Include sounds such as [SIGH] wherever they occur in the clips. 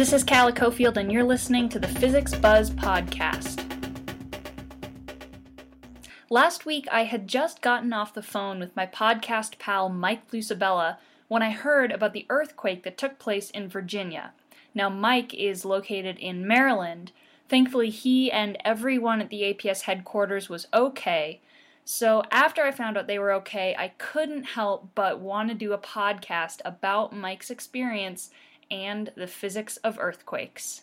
This is Calla Cofield, and you're listening to the Physics Buzz podcast. Last week, I had just gotten off the phone with my podcast pal Mike Lucibella when I heard about the earthquake that took place in Virginia. Now, Mike is located in Maryland. Thankfully, he and everyone at the APS headquarters was okay. So, after I found out they were okay, I couldn't help but want to do a podcast about Mike's experience and the physics of earthquakes.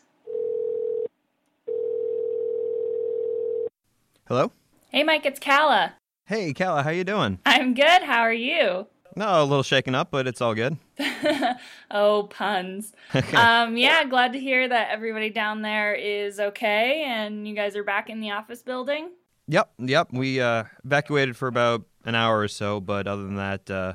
Hello? Hey, Mike, it's Calla. Hey, Calla, how you doing? I'm good. How are you? No, a little shaken up, but it's all good. [LAUGHS] oh, puns. um, yeah, glad to hear that everybody down there is okay and you guys are back in the office building. Yep, yep. We uh, evacuated for about an hour or so, but other than that, uh,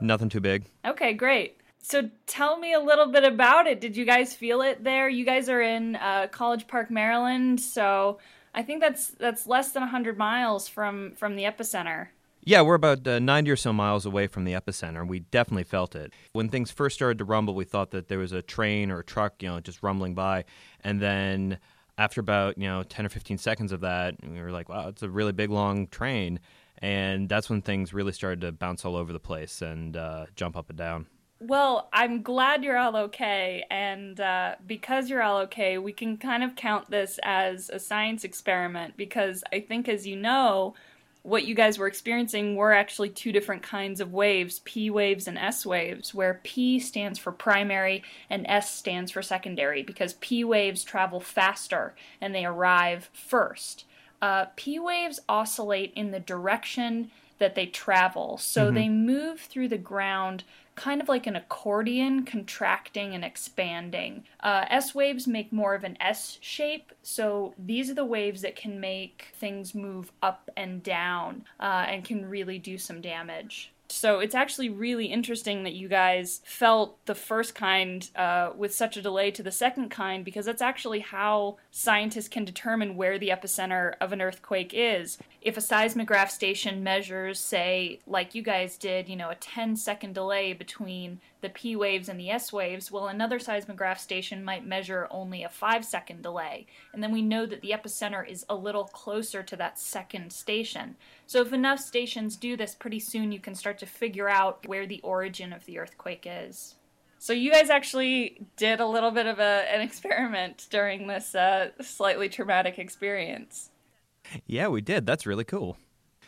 nothing too big. Okay, great. So tell me a little bit about it. Did you guys feel it there? You guys are in uh, College Park, Maryland, so I think that's that's less than 100 miles from from the epicenter. Yeah, we're about uh, 90 or so miles away from the epicenter. We definitely felt it. When things first started to rumble, we thought that there was a train or a truck, you know, just rumbling by. And then after about, you know, 10 or 15 seconds of that, we were like, wow, it's a really big, long train. And that's when things really started to bounce all over the place and uh, jump up and down. Well, I'm glad you're all okay. And uh, because you're all okay, we can kind of count this as a science experiment because I think, as you know, what you guys were experiencing were actually two different kinds of waves P waves and S waves, where P stands for primary and S stands for secondary because P waves travel faster and they arrive first. Uh, P waves oscillate in the direction that they travel, so mm-hmm. they move through the ground kind of like an accordion, contracting and expanding. Uh, S waves make more of an S shape, so these are the waves that can make things move up and down uh, and can really do some damage. So it's actually really interesting that you guys felt the first kind uh, with such a delay to the second kind because that's actually how scientists can determine where the epicenter of an earthquake is. If a seismograph station measures, say, like you guys did, you know, a 10 second delay between the P waves and the S waves, well, another seismograph station might measure only a five second delay. And then we know that the epicenter is a little closer to that second station. So if enough stations do this, pretty soon you can start to figure out where the origin of the earthquake is. So you guys actually did a little bit of a, an experiment during this uh, slightly traumatic experience. Yeah, we did. That's really cool.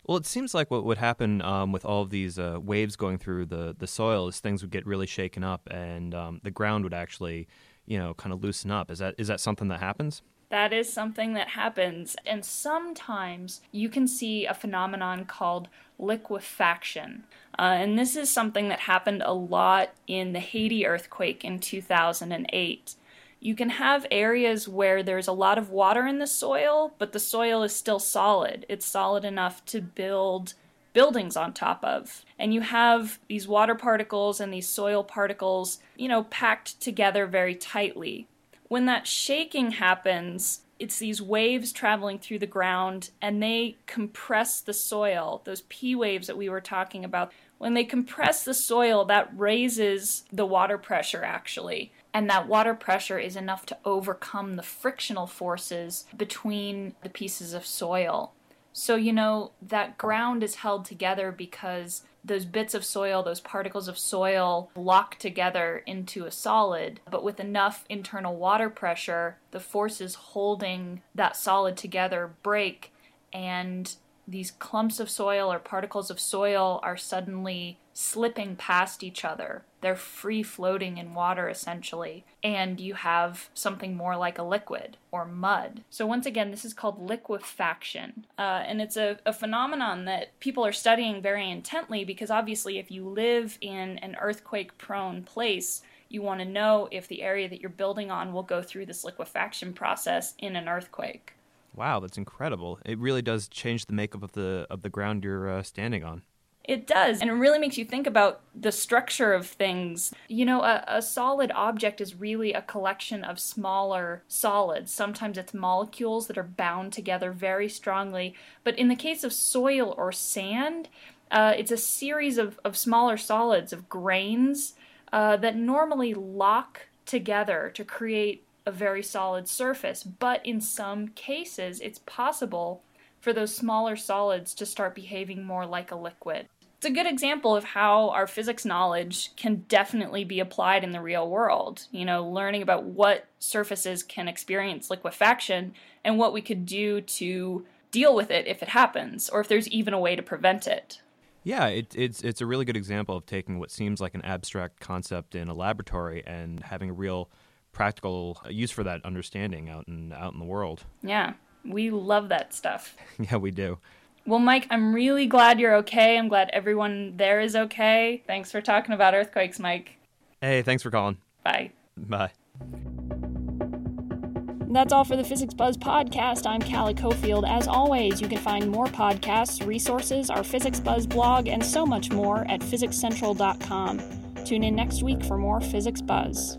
Well, it seems like what would happen um, with all of these uh, waves going through the, the soil is things would get really shaken up, and um, the ground would actually, you know, kind of loosen up. Is that is that something that happens? That is something that happens, and sometimes you can see a phenomenon called liquefaction. Uh, and this is something that happened a lot in the Haiti earthquake in 2008 you can have areas where there's a lot of water in the soil, but the soil is still solid. It's solid enough to build buildings on top of. And you have these water particles and these soil particles, you know, packed together very tightly. When that shaking happens, it's these waves traveling through the ground and they compress the soil, those P waves that we were talking about. When they compress the soil, that raises the water pressure actually and that water pressure is enough to overcome the frictional forces between the pieces of soil. So, you know, that ground is held together because those bits of soil, those particles of soil, lock together into a solid. But with enough internal water pressure, the forces holding that solid together break, and these clumps of soil or particles of soil are suddenly slipping past each other. They're free floating in water essentially, and you have something more like a liquid or mud. So, once again, this is called liquefaction, uh, and it's a, a phenomenon that people are studying very intently because obviously, if you live in an earthquake prone place, you want to know if the area that you're building on will go through this liquefaction process in an earthquake. Wow, that's incredible. It really does change the makeup of the of the ground you're uh, standing on. It does, and it really makes you think about the structure of things. You know, a, a, solid object is really a collection of smaller solids. Sometimes it's molecules that are bound together very strongly, but in the case of soil or sand, uh, it's a series of, of smaller solids, of grains uh, that normally lock together to create a very solid surface, but in some cases, it's possible for those smaller solids to start behaving more like a liquid. It's a good example of how our physics knowledge can definitely be applied in the real world. You know, learning about what surfaces can experience liquefaction and what we could do to deal with it if it happens, or if there's even a way to prevent it. Yeah, it, it's it's a really good example of taking what seems like an abstract concept in a laboratory and having a real practical uh, use for that understanding out in out in the world. Yeah, we love that stuff. [LAUGHS] yeah, we do. Well, Mike, I'm really glad you're okay. I'm glad everyone there is okay. Thanks for talking about earthquakes, Mike. Hey, thanks for calling. Bye. Bye. That's all for the Physics Buzz podcast. I'm Calla Cofield. As always, you can find more podcasts, resources, our Physics Buzz blog, and so much more at physicscentral.com. Tune in next week for more Physics Buzz.